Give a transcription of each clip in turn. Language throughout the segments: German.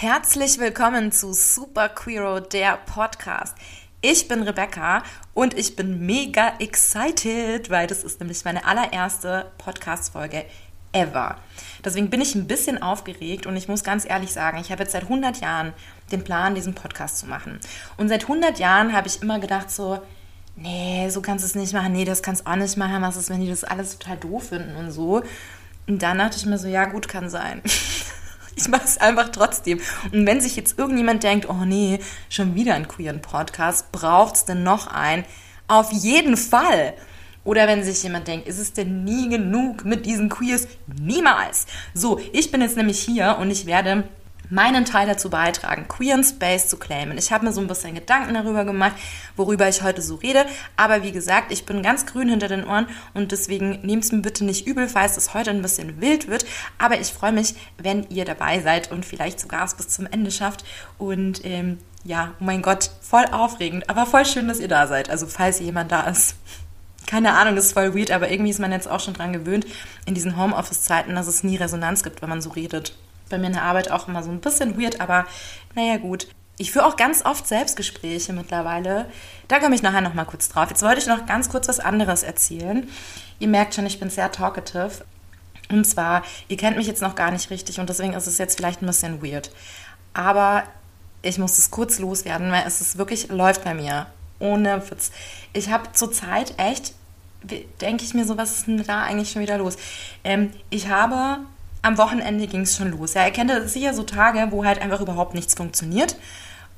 Herzlich willkommen zu Super Queero, der Podcast. Ich bin Rebecca und ich bin mega excited, weil das ist nämlich meine allererste Podcast-Folge ever. Deswegen bin ich ein bisschen aufgeregt und ich muss ganz ehrlich sagen, ich habe jetzt seit 100 Jahren den Plan, diesen Podcast zu machen. Und seit 100 Jahren habe ich immer gedacht so, nee, so kannst du es nicht machen, nee, das kannst du auch nicht machen, was ist, wenn die das alles total doof finden und so. Und dann dachte ich mir so, ja gut, kann sein. ich mache es einfach trotzdem. Und wenn sich jetzt irgendjemand denkt, oh nee, schon wieder ein queeren Podcast, braucht es denn noch einen? Auf jeden Fall. Oder wenn sich jemand denkt, ist es denn nie genug mit diesen Queers? Niemals. So, ich bin jetzt nämlich hier und ich werde meinen Teil dazu beitragen, queeren Space zu claimen. Ich habe mir so ein bisschen Gedanken darüber gemacht, worüber ich heute so rede. Aber wie gesagt, ich bin ganz grün hinter den Ohren und deswegen nehmt es mir bitte nicht übel, falls es heute ein bisschen wild wird. Aber ich freue mich, wenn ihr dabei seid und vielleicht sogar es bis zum Ende schafft. Und ähm, ja, oh mein Gott, voll aufregend, aber voll schön, dass ihr da seid. Also falls jemand da ist. Keine Ahnung, ist voll weird, aber irgendwie ist man jetzt auch schon dran gewöhnt in diesen Homeoffice-Zeiten, dass es nie Resonanz gibt, wenn man so redet bei mir in der Arbeit auch immer so ein bisschen weird, aber naja, gut. Ich führe auch ganz oft Selbstgespräche mittlerweile. Da komme ich nachher noch mal kurz drauf. Jetzt wollte ich noch ganz kurz was anderes erzählen. Ihr merkt schon, ich bin sehr talkative. Und zwar, ihr kennt mich jetzt noch gar nicht richtig und deswegen ist es jetzt vielleicht ein bisschen weird. Aber ich muss es kurz loswerden, weil es ist wirklich, läuft bei mir. Ohne Witz. Ich habe zurzeit echt, denke ich mir so, was ist denn da eigentlich schon wieder los? Ähm, ich habe am Wochenende ging es schon los. Ja, ihr kennt sicher so Tage, wo halt einfach überhaupt nichts funktioniert.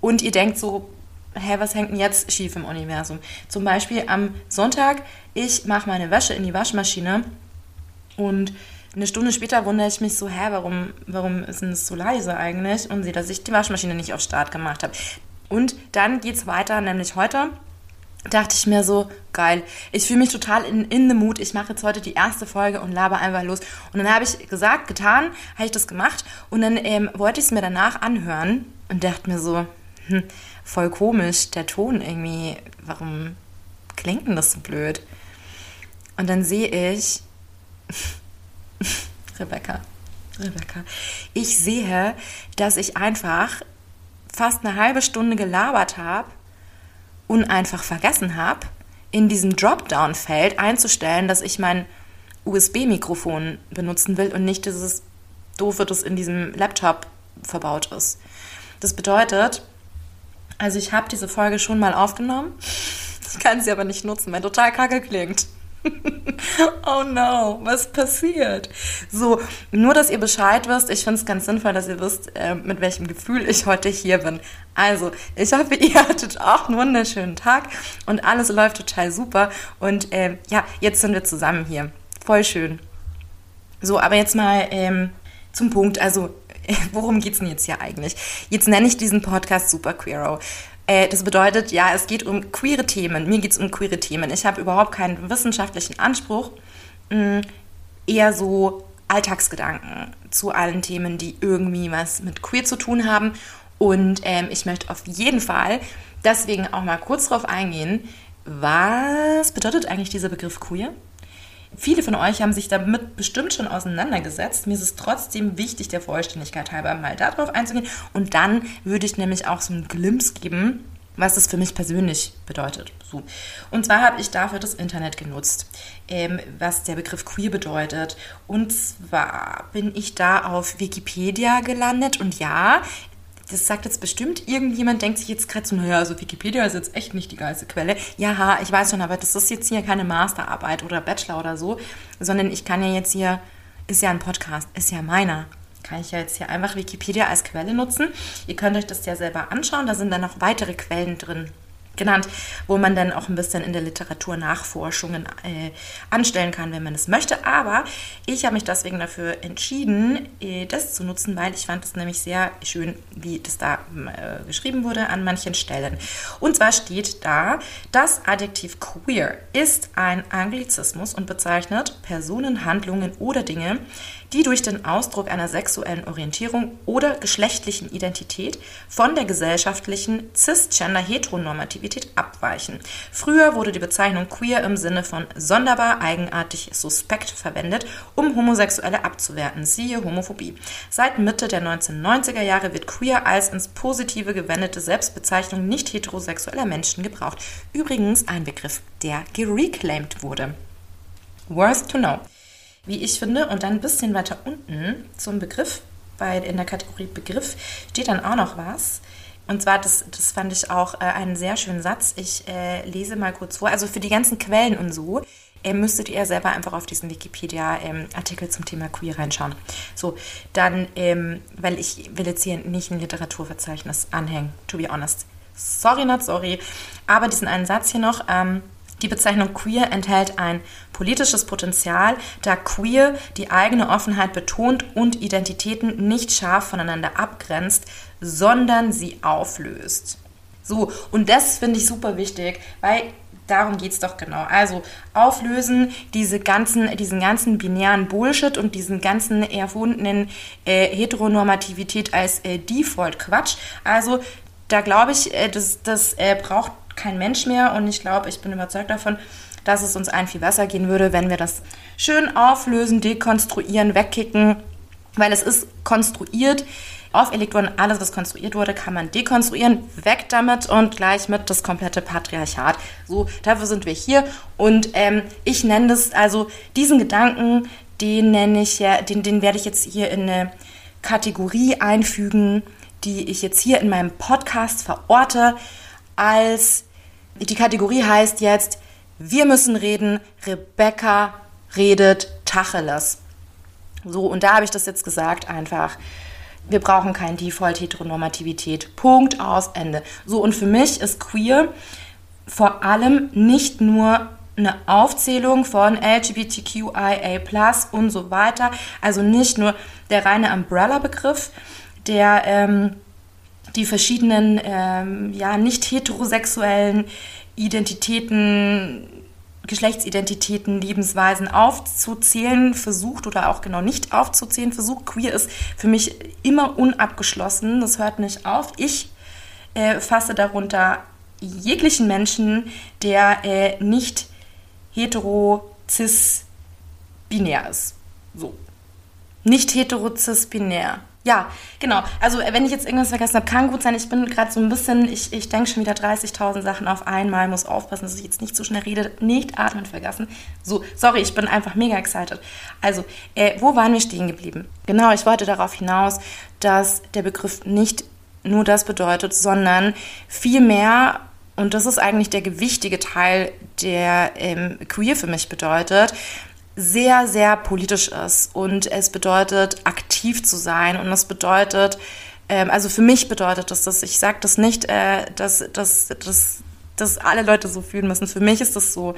Und ihr denkt so, hä, was hängt denn jetzt schief im Universum? Zum Beispiel am Sonntag, ich mache meine Wäsche in die Waschmaschine und eine Stunde später wundere ich mich so, hä, warum, warum ist denn das so leise eigentlich? Und sehe, dass ich die Waschmaschine nicht auf Start gemacht habe. Und dann geht es weiter, nämlich heute dachte ich mir so, geil, ich fühle mich total in, in the mood, ich mache jetzt heute die erste Folge und laber einfach los. Und dann habe ich gesagt, getan, habe ich das gemacht und dann ähm, wollte ich es mir danach anhören und dachte mir so, hm, voll komisch, der Ton irgendwie, warum klingt denn das so blöd? Und dann sehe ich, Rebecca, Rebecca, ich sehe, dass ich einfach fast eine halbe Stunde gelabert habe und einfach vergessen habe, in diesem Dropdown-Feld einzustellen, dass ich mein USB-Mikrofon benutzen will und nicht dieses doofe, das in diesem Laptop verbaut ist. Das bedeutet, also ich habe diese Folge schon mal aufgenommen, ich kann sie aber nicht nutzen, weil total kacke klingt. oh no, was passiert? So, nur dass ihr Bescheid wisst, ich finde es ganz sinnvoll, dass ihr wisst, äh, mit welchem Gefühl ich heute hier bin. Also, ich hoffe, ihr hattet auch einen wunderschönen Tag und alles läuft total super. Und äh, ja, jetzt sind wir zusammen hier. Voll schön. So, aber jetzt mal ähm, zum Punkt. Also, worum geht es denn jetzt hier eigentlich? Jetzt nenne ich diesen Podcast Super Queero. Äh, das bedeutet, ja, es geht um queere Themen. Mir geht es um queere Themen. Ich habe überhaupt keinen wissenschaftlichen Anspruch. Mm, eher so Alltagsgedanken zu allen Themen, die irgendwie was mit queer zu tun haben. Und ähm, ich möchte auf jeden Fall deswegen auch mal kurz darauf eingehen, was bedeutet eigentlich dieser Begriff queer? Viele von euch haben sich damit bestimmt schon auseinandergesetzt. Mir ist es trotzdem wichtig, der Vollständigkeit halber mal darauf einzugehen. Und dann würde ich nämlich auch so einen Glimps geben, was das für mich persönlich bedeutet. So. Und zwar habe ich dafür das Internet genutzt, ähm, was der Begriff queer bedeutet. Und zwar bin ich da auf Wikipedia gelandet und ja, das sagt jetzt bestimmt irgendjemand, denkt sich jetzt gerade so, naja, also Wikipedia ist jetzt echt nicht die geilste Quelle. Ja, ich weiß schon, aber das ist jetzt hier keine Masterarbeit oder Bachelor oder so, sondern ich kann ja jetzt hier, ist ja ein Podcast, ist ja meiner. Kann ich ja jetzt hier einfach Wikipedia als Quelle nutzen. Ihr könnt euch das ja selber anschauen, da sind dann noch weitere Quellen drin genannt, wo man dann auch ein bisschen in der Literatur Nachforschungen äh, anstellen kann, wenn man es möchte. Aber ich habe mich deswegen dafür entschieden, äh, das zu nutzen, weil ich fand es nämlich sehr schön, wie das da äh, geschrieben wurde an manchen Stellen. Und zwar steht da, das Adjektiv queer ist ein Anglizismus und bezeichnet Personen, Handlungen oder Dinge, die durch den Ausdruck einer sexuellen Orientierung oder geschlechtlichen Identität von der gesellschaftlichen cisgender-Heteronormativität abweichen. Früher wurde die Bezeichnung queer im Sinne von sonderbar, eigenartig, suspekt verwendet, um Homosexuelle abzuwerten. Siehe Homophobie. Seit Mitte der 1990er Jahre wird queer als ins Positive gewendete Selbstbezeichnung nicht heterosexueller Menschen gebraucht. Übrigens ein Begriff, der gereclaimed wurde. Worth to know. Wie ich finde, und dann ein bisschen weiter unten zum Begriff, weil in der Kategorie Begriff steht dann auch noch was. Und zwar, das, das fand ich auch äh, einen sehr schönen Satz. Ich äh, lese mal kurz vor. Also für die ganzen Quellen und so äh, müsstet ihr selber einfach auf diesen Wikipedia-Artikel ähm, zum Thema Queer reinschauen. So, dann, ähm, weil ich will jetzt hier nicht ein Literaturverzeichnis anhängen, to be honest. Sorry, not sorry. Aber diesen einen Satz hier noch. Ähm, die Bezeichnung queer enthält ein politisches Potenzial, da queer die eigene Offenheit betont und Identitäten nicht scharf voneinander abgrenzt, sondern sie auflöst. So, und das finde ich super wichtig, weil darum geht es doch genau. Also auflösen diese ganzen, diesen ganzen binären Bullshit und diesen ganzen erfundenen äh, Heteronormativität als äh, Default-Quatsch. Also da glaube ich, äh, das, das äh, braucht kein Mensch mehr. Und ich glaube, ich bin überzeugt davon, dass es uns allen viel besser gehen würde, wenn wir das schön auflösen, dekonstruieren, wegkicken, weil es ist konstruiert, auferlegt worden, alles, was konstruiert wurde, kann man dekonstruieren, weg damit und gleich mit das komplette Patriarchat. So, dafür sind wir hier. Und ähm, ich nenne das, also diesen Gedanken, den nenne ich ja, den, den werde ich jetzt hier in eine Kategorie einfügen, die ich jetzt hier in meinem Podcast verorte, als die Kategorie heißt jetzt, wir müssen reden, Rebecca redet Tacheles. So, und da habe ich das jetzt gesagt einfach. Wir brauchen kein Default-Heteronormativität. Punkt aus Ende. So, und für mich ist queer vor allem nicht nur eine Aufzählung von LGBTQIA und so weiter. Also nicht nur der reine Umbrella-Begriff, der ähm, die verschiedenen ähm, ja, nicht heterosexuellen Identitäten, Geschlechtsidentitäten, Lebensweisen aufzuzählen versucht oder auch genau nicht aufzuzählen versucht. Queer ist für mich immer unabgeschlossen, das hört nicht auf. Ich äh, fasse darunter jeglichen Menschen, der äh, nicht hetero, cis, binär ist. So. Nicht hetero, cis, binär. Ja, genau. Also äh, wenn ich jetzt irgendwas vergessen habe, kann gut sein. Ich bin gerade so ein bisschen, ich, ich denke schon wieder 30.000 Sachen auf einmal, muss aufpassen, dass ich jetzt nicht zu schnell rede. Nicht atmen vergessen. So, sorry, ich bin einfach mega excited. Also, äh, wo waren wir stehen geblieben? Genau, ich wollte darauf hinaus, dass der Begriff nicht nur das bedeutet, sondern vielmehr, und das ist eigentlich der gewichtige Teil, der ähm, queer für mich bedeutet, sehr, sehr politisch ist und es bedeutet, aktiv zu sein und es bedeutet, ähm, also für mich bedeutet das, dass ich sage das nicht, äh, dass, dass, dass, dass alle Leute so fühlen müssen. Für mich ist das so.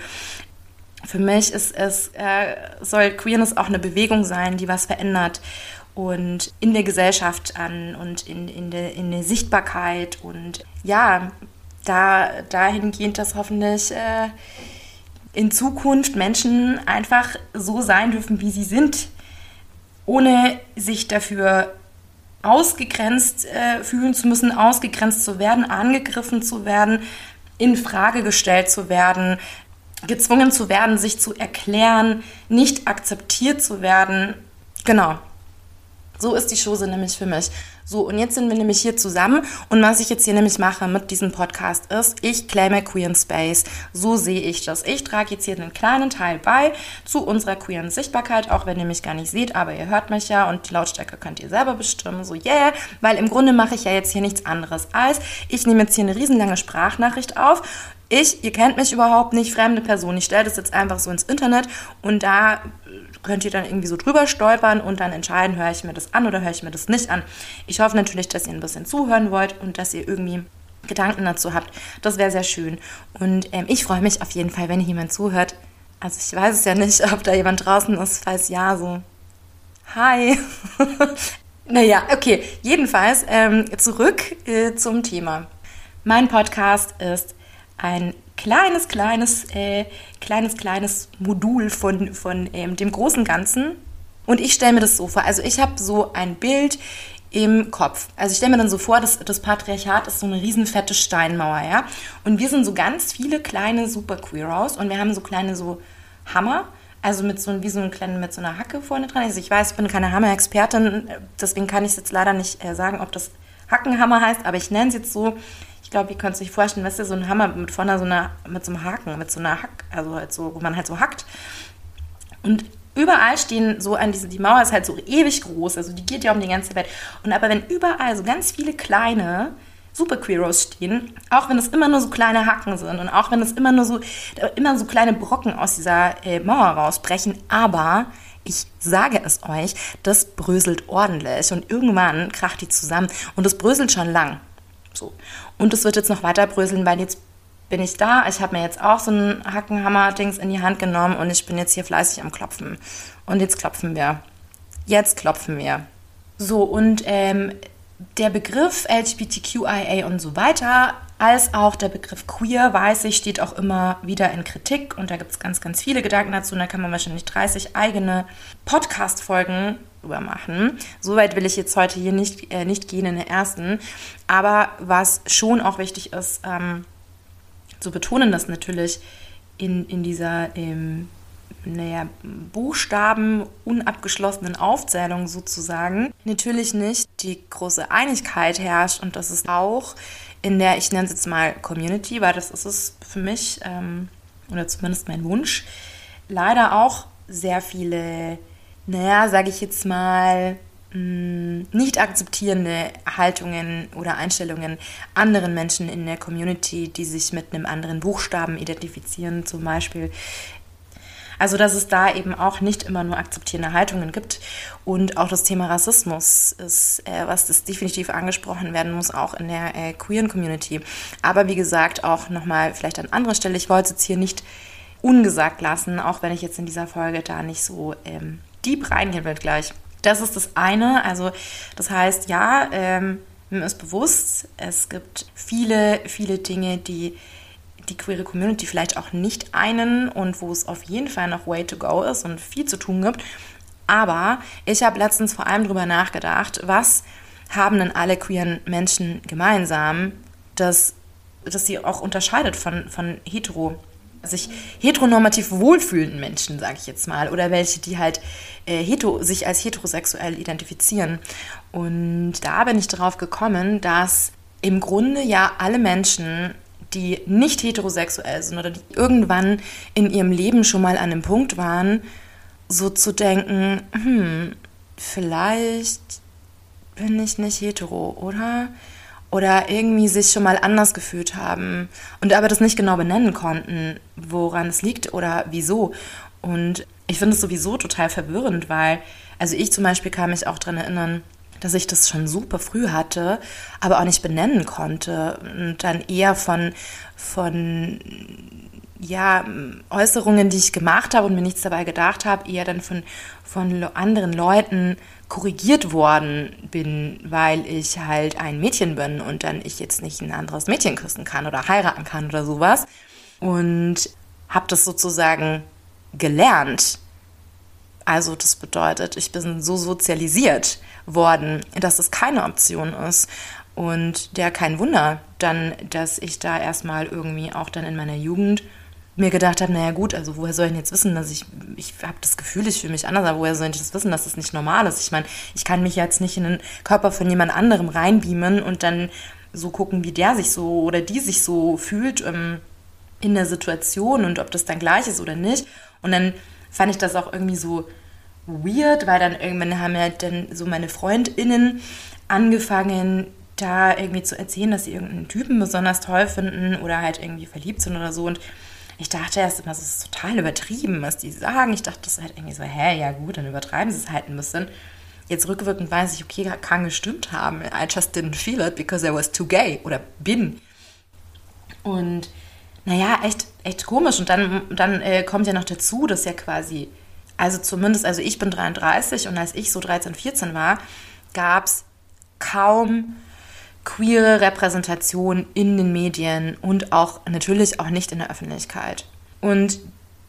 Für mich ist es, äh, soll Queerness auch eine Bewegung sein, die was verändert und in der Gesellschaft an und in, in, der, in der Sichtbarkeit und ja, da dahingehend, dass hoffentlich äh, in Zukunft Menschen einfach so sein dürfen, wie sie sind, ohne sich dafür ausgegrenzt äh, fühlen zu müssen, ausgegrenzt zu werden, angegriffen zu werden, in Frage gestellt zu werden, gezwungen zu werden, sich zu erklären, nicht akzeptiert zu werden. Genau. So ist die Chose nämlich für mich. So, und jetzt sind wir nämlich hier zusammen. Und was ich jetzt hier nämlich mache mit diesem Podcast ist, ich claime Queer Space. So sehe ich das. Ich trage jetzt hier einen kleinen Teil bei zu unserer queeren Sichtbarkeit, auch wenn ihr mich gar nicht seht, aber ihr hört mich ja und die Lautstärke könnt ihr selber bestimmen. So, yeah, weil im Grunde mache ich ja jetzt hier nichts anderes als, ich nehme jetzt hier eine riesenlange Sprachnachricht auf ich, ihr kennt mich überhaupt nicht, fremde Person, ich stelle das jetzt einfach so ins Internet und da könnt ihr dann irgendwie so drüber stolpern und dann entscheiden, höre ich mir das an oder höre ich mir das nicht an. Ich hoffe natürlich, dass ihr ein bisschen zuhören wollt und dass ihr irgendwie Gedanken dazu habt. Das wäre sehr schön. Und ähm, ich freue mich auf jeden Fall, wenn jemand zuhört. Also ich weiß es ja nicht, ob da jemand draußen ist. Falls ja, so. Hi. naja, okay. Jedenfalls ähm, zurück äh, zum Thema. Mein Podcast ist ein kleines, kleines, äh, kleines, kleines Modul von, von ähm, dem großen Ganzen. Und ich stelle mir das so vor, also ich habe so ein Bild im Kopf. Also ich stelle mir dann so vor, dass das Patriarchat ist so eine riesenfette Steinmauer, ja. Und wir sind so ganz viele kleine Super Queeros und wir haben so kleine so Hammer, also mit so wie so einem kleinen mit so einer Hacke vorne dran. Also ich weiß, ich bin keine Hammer-Expertin, deswegen kann ich jetzt leider nicht äh, sagen, ob das Hackenhammer heißt, aber ich nenne es jetzt so. Ich glaube, ihr könnt es euch vorstellen, weißt du, so ein Hammer mit vorne so einer mit so einem Haken, mit so einer Hack, also halt so, wo man halt so hackt. Und überall stehen so an diese, die Mauer ist halt so ewig groß, also die geht ja um die ganze Welt. Und aber wenn überall so ganz viele kleine Super Queeros stehen, auch wenn es immer nur so kleine Hacken sind und auch wenn es immer nur so, immer so kleine Brocken aus dieser äh, Mauer rausbrechen, aber ich sage es euch, das bröselt ordentlich und irgendwann kracht die zusammen und es bröselt schon lang. So. Und es wird jetzt noch weiter bröseln, weil jetzt bin ich da. Ich habe mir jetzt auch so ein Hackenhammer-Dings in die Hand genommen und ich bin jetzt hier fleißig am Klopfen. Und jetzt klopfen wir. Jetzt klopfen wir. So, und ähm, der Begriff LGBTQIA und so weiter, als auch der Begriff queer, weiß ich, steht auch immer wieder in Kritik und da gibt es ganz, ganz viele Gedanken dazu und da kann man wahrscheinlich 30 eigene Podcast-Folgen drüber machen. Soweit will ich jetzt heute hier nicht, äh, nicht gehen in der ersten. Aber was schon auch wichtig ist, ähm, zu betonen, dass natürlich in, in dieser ähm, naja, Buchstaben unabgeschlossenen Aufzählung sozusagen natürlich nicht die große Einigkeit herrscht und das ist auch in der, ich nenne es jetzt mal Community, weil das ist es für mich ähm, oder zumindest mein Wunsch, leider auch sehr viele, naja, sage ich jetzt mal, Mm, nicht akzeptierende Haltungen oder Einstellungen anderen Menschen in der Community, die sich mit einem anderen Buchstaben identifizieren, zum Beispiel. Also, dass es da eben auch nicht immer nur akzeptierende Haltungen gibt. Und auch das Thema Rassismus ist, äh, was das definitiv angesprochen werden muss, auch in der äh, queeren Community. Aber wie gesagt, auch nochmal vielleicht an anderer Stelle, ich wollte es jetzt hier nicht ungesagt lassen, auch wenn ich jetzt in dieser Folge da nicht so ähm, deep reingehen will gleich. Das ist das eine. Also das heißt, ja, ähm, mir ist bewusst, es gibt viele, viele Dinge, die die queere Community vielleicht auch nicht einen und wo es auf jeden Fall noch way to go ist und viel zu tun gibt. Aber ich habe letztens vor allem darüber nachgedacht, was haben denn alle queeren Menschen gemeinsam, dass, dass sie auch unterscheidet von, von hetero sich heteronormativ wohlfühlenden Menschen, sage ich jetzt mal, oder welche, die halt äh, hetero, sich als heterosexuell identifizieren. Und da bin ich darauf gekommen, dass im Grunde ja alle Menschen, die nicht heterosexuell sind oder die irgendwann in ihrem Leben schon mal an dem Punkt waren, so zu denken, hm, vielleicht bin ich nicht hetero, oder? Oder irgendwie sich schon mal anders gefühlt haben und aber das nicht genau benennen konnten, woran es liegt oder wieso. Und ich finde es sowieso total verwirrend, weil, also ich zum Beispiel kann mich auch daran erinnern, dass ich das schon super früh hatte, aber auch nicht benennen konnte und dann eher von, von ja, Äußerungen, die ich gemacht habe und mir nichts dabei gedacht habe, eher dann von, von anderen Leuten korrigiert worden bin, weil ich halt ein Mädchen bin und dann ich jetzt nicht ein anderes Mädchen küssen kann oder heiraten kann oder sowas. Und habe das sozusagen gelernt. Also das bedeutet, ich bin so sozialisiert worden, dass es keine Option ist. Und der kein Wunder dann, dass ich da erstmal irgendwie auch dann in meiner Jugend mir gedacht habe, naja gut, also woher soll ich denn jetzt wissen, dass ich, ich habe das Gefühl, ich fühle mich anders, aber woher soll ich das wissen, dass das nicht normal ist? Ich meine, ich kann mich jetzt nicht in den Körper von jemand anderem reinbeamen und dann so gucken, wie der sich so oder die sich so fühlt ähm, in der Situation und ob das dann gleich ist oder nicht. Und dann fand ich das auch irgendwie so weird, weil dann irgendwann haben ja dann so meine FreundInnen angefangen, da irgendwie zu erzählen, dass sie irgendeinen Typen besonders toll finden oder halt irgendwie verliebt sind oder so und ich dachte erst immer, das ist total übertrieben, was die sagen. Ich dachte, das ist halt irgendwie so, hä, ja gut, dann übertreiben sie es halt ein bisschen. Jetzt rückwirkend weiß ich, okay, kann gestimmt haben. I just didn't feel it because I was too gay oder bin. Und naja, echt, echt komisch. Und dann, dann äh, kommt ja noch dazu, dass ja quasi, also zumindest, also ich bin 33 und als ich so 13, 14 war, gab es kaum queere Repräsentation in den Medien und auch natürlich auch nicht in der Öffentlichkeit. Und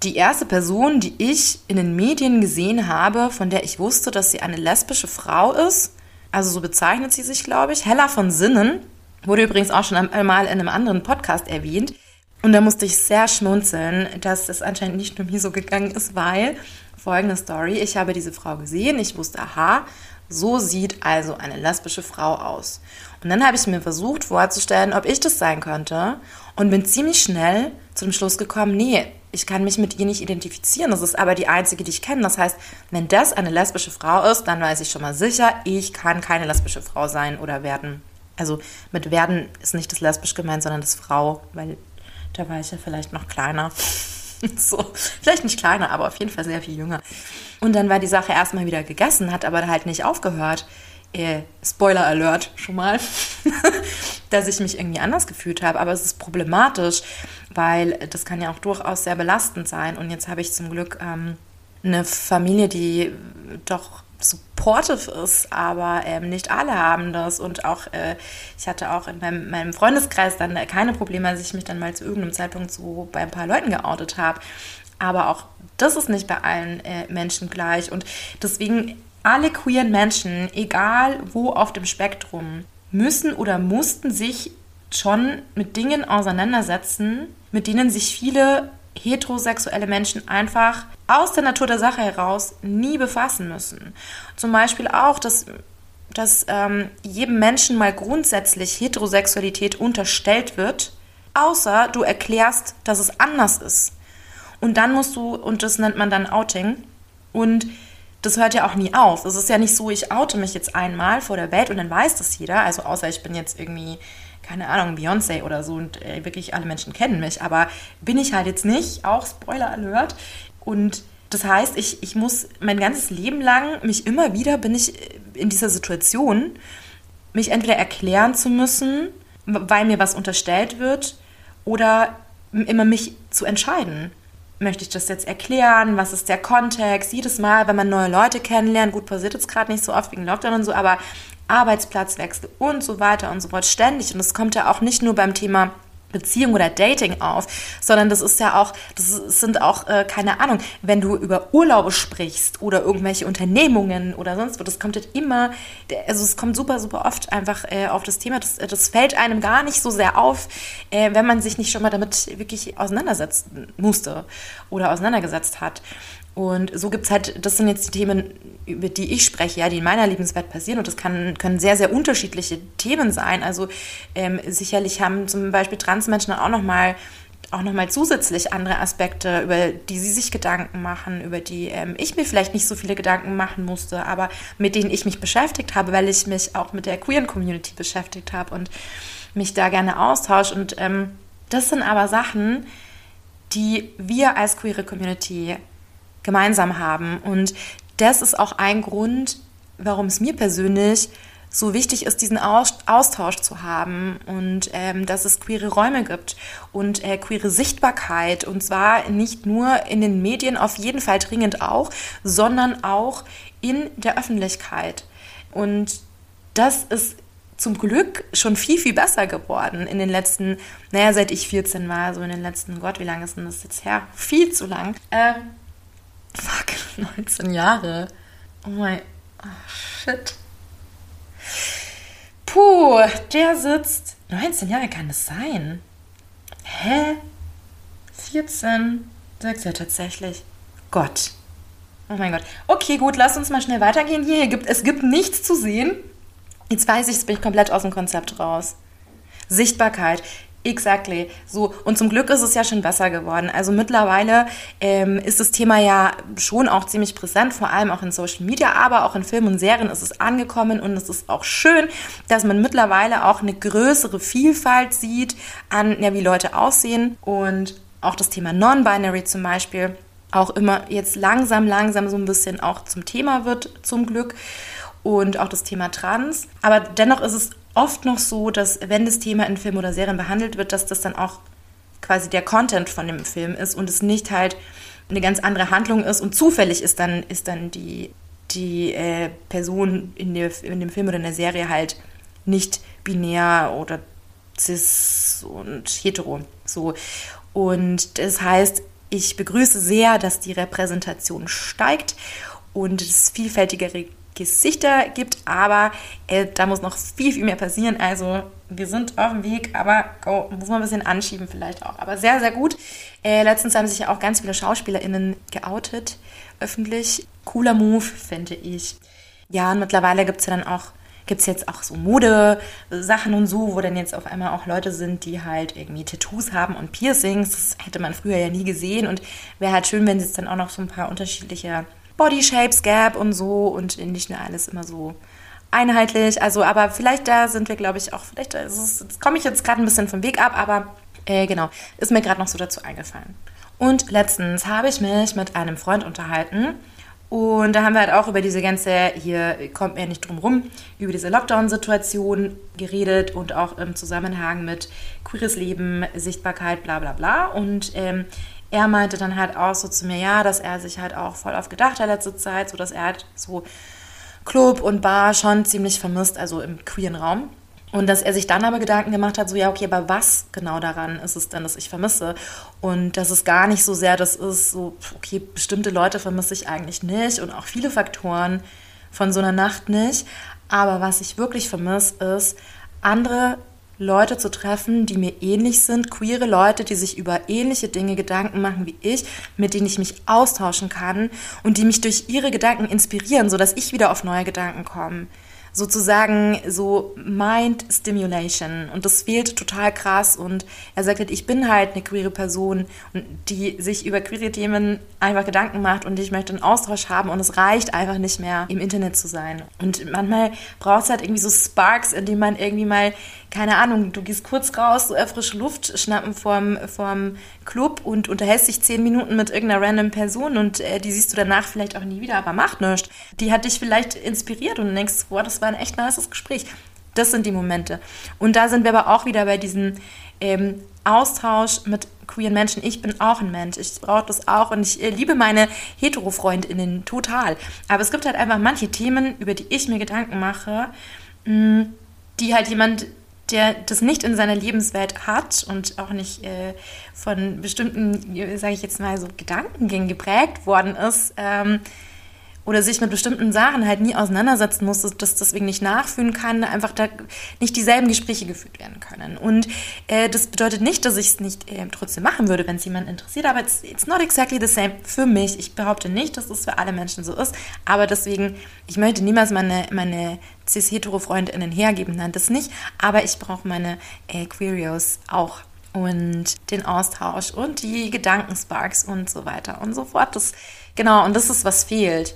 die erste Person, die ich in den Medien gesehen habe, von der ich wusste, dass sie eine lesbische Frau ist. Also so bezeichnet sie sich, glaube ich. Hella von Sinnen. Wurde übrigens auch schon einmal in einem anderen Podcast erwähnt. Und da musste ich sehr schmunzeln, dass es anscheinend nicht nur mir so gegangen ist, weil folgende Story. Ich habe diese Frau gesehen. Ich wusste, aha, so sieht also eine lesbische Frau aus. Und dann habe ich mir versucht vorzustellen, ob ich das sein könnte und bin ziemlich schnell zu dem Schluss gekommen, nee, ich kann mich mit ihr nicht identifizieren. Das ist aber die einzige, die ich kenne. Das heißt, wenn das eine lesbische Frau ist, dann weiß ich schon mal sicher, ich kann keine lesbische Frau sein oder werden. Also mit werden ist nicht das lesbisch gemeint, sondern das Frau, weil da war ich ja vielleicht noch kleiner. so, vielleicht nicht kleiner, aber auf jeden Fall sehr viel jünger. Und dann war die Sache erstmal wieder gegessen, hat aber halt nicht aufgehört. Äh, Spoiler Alert schon mal, dass ich mich irgendwie anders gefühlt habe. Aber es ist problematisch, weil das kann ja auch durchaus sehr belastend sein. Und jetzt habe ich zum Glück ähm, eine Familie, die doch supportive ist, aber ähm, nicht alle haben das. Und auch, äh, ich hatte auch in meinem, meinem, Freundeskreis dann keine Probleme, als ich mich dann mal zu irgendeinem Zeitpunkt so bei ein paar Leuten geoutet habe. Aber auch das ist nicht bei allen äh, Menschen gleich. Und deswegen alle queeren Menschen, egal wo auf dem Spektrum, müssen oder mussten sich schon mit Dingen auseinandersetzen, mit denen sich viele heterosexuelle Menschen einfach aus der Natur der Sache heraus nie befassen müssen. Zum Beispiel auch, dass, dass ähm, jedem Menschen mal grundsätzlich Heterosexualität unterstellt wird, außer du erklärst, dass es anders ist. Und dann musst du, und das nennt man dann Outing, und das hört ja auch nie auf. Es ist ja nicht so, ich oute mich jetzt einmal vor der Welt und dann weiß das jeder. Also außer ich bin jetzt irgendwie keine Ahnung, Beyoncé oder so und äh, wirklich alle Menschen kennen mich, aber bin ich halt jetzt nicht, auch Spoiler Alert. Und das heißt, ich, ich muss mein ganzes Leben lang, mich immer wieder bin ich in dieser Situation, mich entweder erklären zu müssen, weil mir was unterstellt wird, oder immer mich zu entscheiden. Möchte ich das jetzt erklären? Was ist der Kontext? Jedes Mal, wenn man neue Leute kennenlernt, gut, passiert jetzt gerade nicht so oft wegen Lockdown und so, aber Arbeitsplatzwechsel und so weiter und so fort ständig. Und es kommt ja auch nicht nur beim Thema Beziehung oder Dating auf, sondern das ist ja auch, das sind auch, äh, keine Ahnung, wenn du über Urlaube sprichst oder irgendwelche Unternehmungen oder sonst was, das kommt halt immer, also es kommt super, super oft einfach äh, auf das Thema, das, das fällt einem gar nicht so sehr auf, äh, wenn man sich nicht schon mal damit wirklich auseinandersetzen musste oder auseinandergesetzt hat. Und so gibt es halt, das sind jetzt die Themen, über die ich spreche, ja, die in meiner Lebenswelt passieren. Und das kann, können sehr, sehr unterschiedliche Themen sein. Also ähm, sicherlich haben zum Beispiel Transmenschen auch nochmal auch nochmal zusätzlich andere Aspekte, über die sie sich Gedanken machen, über die ähm, ich mir vielleicht nicht so viele Gedanken machen musste, aber mit denen ich mich beschäftigt habe, weil ich mich auch mit der queeren Community beschäftigt habe und mich da gerne austausche. Und ähm, das sind aber Sachen, die wir als queere Community gemeinsam haben. Und das ist auch ein Grund, warum es mir persönlich so wichtig ist, diesen Austausch zu haben und ähm, dass es queere Räume gibt und äh, queere Sichtbarkeit und zwar nicht nur in den Medien, auf jeden Fall dringend auch, sondern auch in der Öffentlichkeit. Und das ist zum Glück schon viel, viel besser geworden in den letzten, naja, seit ich 14 war, so in den letzten, Gott, wie lange ist denn das jetzt her? Viel zu lang. Ähm, Fuck, 19 Jahre. Oh mein. Oh, shit. Puh, der sitzt. 19 Jahre kann es sein. Hä? 14? Sagst ja tatsächlich. Gott. Oh mein Gott. Okay, gut, lass uns mal schnell weitergehen. Hier, gibt, es gibt nichts zu sehen. Jetzt weiß ich, jetzt bin ich komplett aus dem Konzept raus. Sichtbarkeit. Exactly. So, und zum Glück ist es ja schon besser geworden. Also mittlerweile ähm, ist das Thema ja schon auch ziemlich präsent, vor allem auch in Social Media, aber auch in Filmen und Serien ist es angekommen und es ist auch schön, dass man mittlerweile auch eine größere Vielfalt sieht an, ja, wie Leute aussehen und auch das Thema Non-Binary zum Beispiel auch immer jetzt langsam, langsam so ein bisschen auch zum Thema wird, zum Glück. Und auch das Thema Trans. Aber dennoch ist es oft noch so, dass wenn das Thema in Filmen oder Serien behandelt wird, dass das dann auch quasi der Content von dem Film ist und es nicht halt eine ganz andere Handlung ist und zufällig ist dann, ist dann die, die äh, Person in, der, in dem Film oder in der Serie halt nicht binär oder cis und hetero. So. Und das heißt, Ich begrüße sehr, dass die Repräsentation steigt und es vielfältigere Gesichter gibt, aber äh, da muss noch viel, viel mehr passieren. Also wir sind auf dem Weg, aber go, muss man ein bisschen anschieben vielleicht auch. Aber sehr, sehr gut. Äh, letztens haben sich ja auch ganz viele SchauspielerInnen geoutet, öffentlich. Cooler Move, finde ich. Ja, und mittlerweile gibt es ja dann auch gibt jetzt auch so Modesachen und so, wo dann jetzt auf einmal auch Leute sind, die halt irgendwie Tattoos haben und Piercings. Das hätte man früher ja nie gesehen und wäre halt schön, wenn es jetzt dann auch noch so ein paar unterschiedliche Body Shapes gab und so und nicht nur alles immer so einheitlich. Also, aber vielleicht da sind wir, glaube ich, auch, vielleicht jetzt komme ich jetzt gerade ein bisschen vom Weg ab, aber äh, genau, ist mir gerade noch so dazu eingefallen. Und letztens habe ich mich mit einem Freund unterhalten und da haben wir halt auch über diese ganze, hier kommt mir nicht drum rum, über diese Lockdown-Situation geredet und auch im Zusammenhang mit queeres Leben, Sichtbarkeit, bla bla bla. Und ähm, er meinte dann halt auch so zu mir, ja, dass er sich halt auch voll oft gedacht hat letzte Zeit, so dass er halt so Club und Bar schon ziemlich vermisst, also im queeren Raum. Und dass er sich dann aber Gedanken gemacht hat, so ja, okay, aber was genau daran ist es denn, dass ich vermisse? Und dass es gar nicht so sehr das ist, so, okay, bestimmte Leute vermisse ich eigentlich nicht und auch viele Faktoren von so einer Nacht nicht. Aber was ich wirklich vermisse, ist, andere Leute zu treffen, die mir ähnlich sind, queere Leute, die sich über ähnliche Dinge Gedanken machen wie ich, mit denen ich mich austauschen kann und die mich durch ihre Gedanken inspirieren, sodass ich wieder auf neue Gedanken komme. Sozusagen so Mind Stimulation. Und das fehlt total krass. Und er sagt halt, ich bin halt eine queere Person die sich über queere Themen einfach Gedanken macht und ich möchte einen Austausch haben und es reicht einfach nicht mehr im Internet zu sein. Und manchmal braucht es halt irgendwie so Sparks, in denen man irgendwie mal keine Ahnung, du gehst kurz raus, äh, frische Luft schnappen vorm, vorm Club und unterhältst dich zehn Minuten mit irgendeiner random Person und äh, die siehst du danach vielleicht auch nie wieder, aber macht nichts. Die hat dich vielleicht inspiriert und denkst, boah, das war ein echt nices Gespräch. Das sind die Momente. Und da sind wir aber auch wieder bei diesem ähm, Austausch mit queeren Menschen. Ich bin auch ein Mensch. Ich brauche das auch und ich äh, liebe meine Hetero-FreundInnen total. Aber es gibt halt einfach manche Themen, über die ich mir Gedanken mache, mh, mm, die halt jemand der das nicht in seiner Lebenswelt hat und auch nicht äh, von bestimmten, sage ich jetzt mal so, Gedankengängen geprägt worden ist, ähm, oder sich mit bestimmten Sachen halt nie auseinandersetzen muss, dass deswegen nicht nachfühlen kann, einfach da nicht dieselben Gespräche geführt werden können. Und äh, das bedeutet nicht, dass ich es nicht äh, trotzdem machen würde, wenn es jemand interessiert, aber it's, it's not exactly the same für mich. Ich behaupte nicht, dass es für alle Menschen so ist, aber deswegen, ich möchte niemals meine, meine cis-hetero-FreundInnen hergeben, nein, das nicht, aber ich brauche meine äh, Queerios auch und den Austausch und die Gedankensparks und so weiter und so fort. Das, genau, und das ist, was fehlt.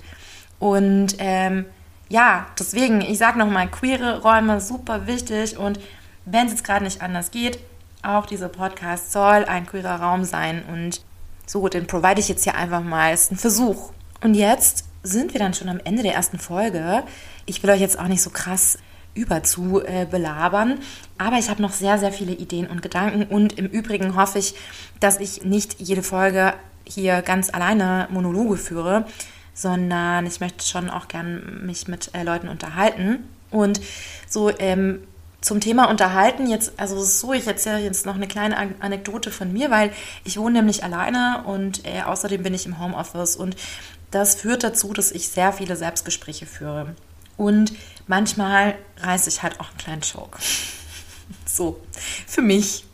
Und ähm, ja, deswegen, ich sage nochmal, queere Räume super wichtig und wenn es jetzt gerade nicht anders geht, auch dieser Podcast soll ein queerer Raum sein und so, den provide ich jetzt hier einfach mal. Ist ein Versuch. Und jetzt sind wir dann schon am Ende der ersten Folge. Ich will euch jetzt auch nicht so krass überzu äh, belabern, aber ich habe noch sehr, sehr viele Ideen und Gedanken und im Übrigen hoffe ich, dass ich nicht jede Folge hier ganz alleine Monologe führe, sondern ich möchte schon auch gern mich mit äh, Leuten unterhalten. Und so ähm, zum Thema Unterhalten jetzt, also so, ich erzähle jetzt noch eine kleine Anekdote von mir, weil ich wohne nämlich alleine und äh, außerdem bin ich im Homeoffice und das führt dazu, dass ich sehr viele Selbstgespräche führe. Und manchmal reiße ich halt auch einen kleinen Joke. so, für mich.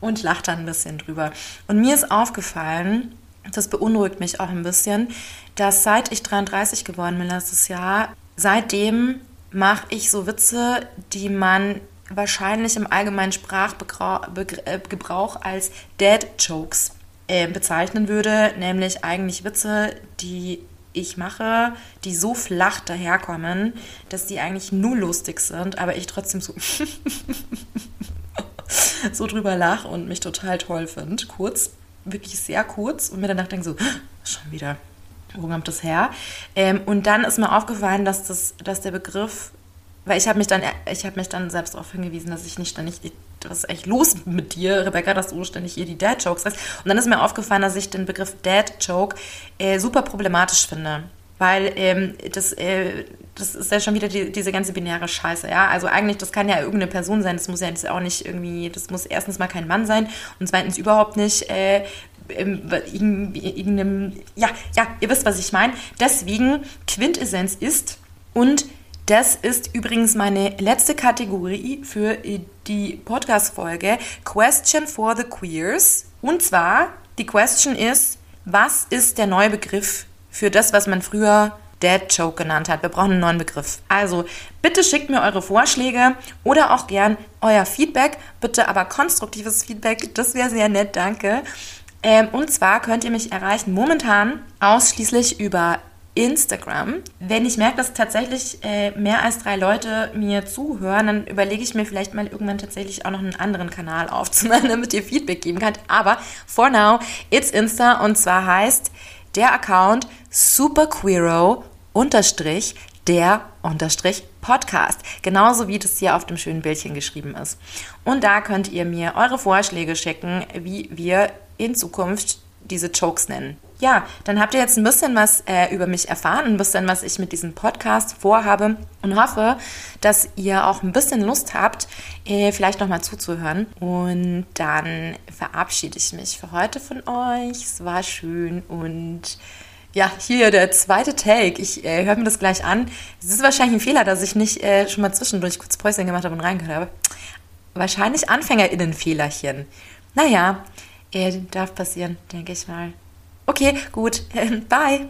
Und lache dann ein bisschen drüber. Und mir ist aufgefallen, das beunruhigt mich auch ein bisschen, dass seit ich 33 geworden bin letztes Jahr, seitdem mache ich so Witze, die man wahrscheinlich im allgemeinen Sprachgebrauch äh, als Dead Jokes äh, bezeichnen würde, nämlich eigentlich Witze, die ich mache, die so flach daherkommen, dass die eigentlich nur lustig sind, aber ich trotzdem so, so drüber lache und mich total toll finde. Kurz, wirklich sehr kurz und mir danach denke so, schon wieder, wo kommt das her? Ähm, und dann ist mir aufgefallen, dass, das, dass der Begriff, weil ich habe mich dann, ich habe mich dann selbst darauf hingewiesen, dass ich nicht, nicht, was ist echt los mit dir, Rebecca, dass du ständig hier die Dad Jokes sagst. Und dann ist mir aufgefallen, dass ich den Begriff Dad Joke äh, super problematisch finde, weil ähm, das, äh, das ist ja schon wieder die, diese ganze binäre Scheiße, ja. Also eigentlich, das kann ja irgendeine Person sein, das muss ja jetzt auch nicht irgendwie, das muss erstens mal kein Mann sein und zweitens überhaupt nicht äh, irgendeinem, ja, ja, ihr wisst, was ich meine. Deswegen, Quintessenz ist und das ist übrigens meine letzte Kategorie für die Podcast-Folge Question for the Queers. Und zwar, die Question ist, was ist der neue Begriff für das, was man früher Dead Joke genannt hat. Wir brauchen einen neuen Begriff. Also bitte schickt mir eure Vorschläge oder auch gern euer Feedback. Bitte aber konstruktives Feedback. Das wäre sehr nett. Danke. Ähm, und zwar könnt ihr mich erreichen momentan ausschließlich über Instagram. Wenn ich merke, dass tatsächlich äh, mehr als drei Leute mir zuhören, dann überlege ich mir vielleicht mal irgendwann tatsächlich auch noch einen anderen Kanal aufzumachen, damit ihr Feedback geben könnt. Aber for now, it's Insta und zwar heißt der Account superqueero unterstrich der unterstrich Podcast. Genauso wie das hier auf dem schönen Bildchen geschrieben ist. Und da könnt ihr mir eure Vorschläge schicken, wie wir in Zukunft diese Jokes nennen. Ja, dann habt ihr jetzt ein bisschen was äh, über mich erfahren, ein bisschen, was ich mit diesem Podcast vorhabe und hoffe, dass ihr auch ein bisschen Lust habt, äh, vielleicht nochmal zuzuhören. Und dann verabschiede ich mich für heute von euch. Es war schön und ja, hier der zweite Take. Ich äh, höre mir das gleich an. Es ist wahrscheinlich ein Fehler, dass ich nicht äh, schon mal zwischendurch kurz Päuschen gemacht habe und reingehört habe. Wahrscheinlich AnfängerInnen-Fehlerchen. Naja, äh, darf passieren, denke ich mal. Okay, gut. Bye.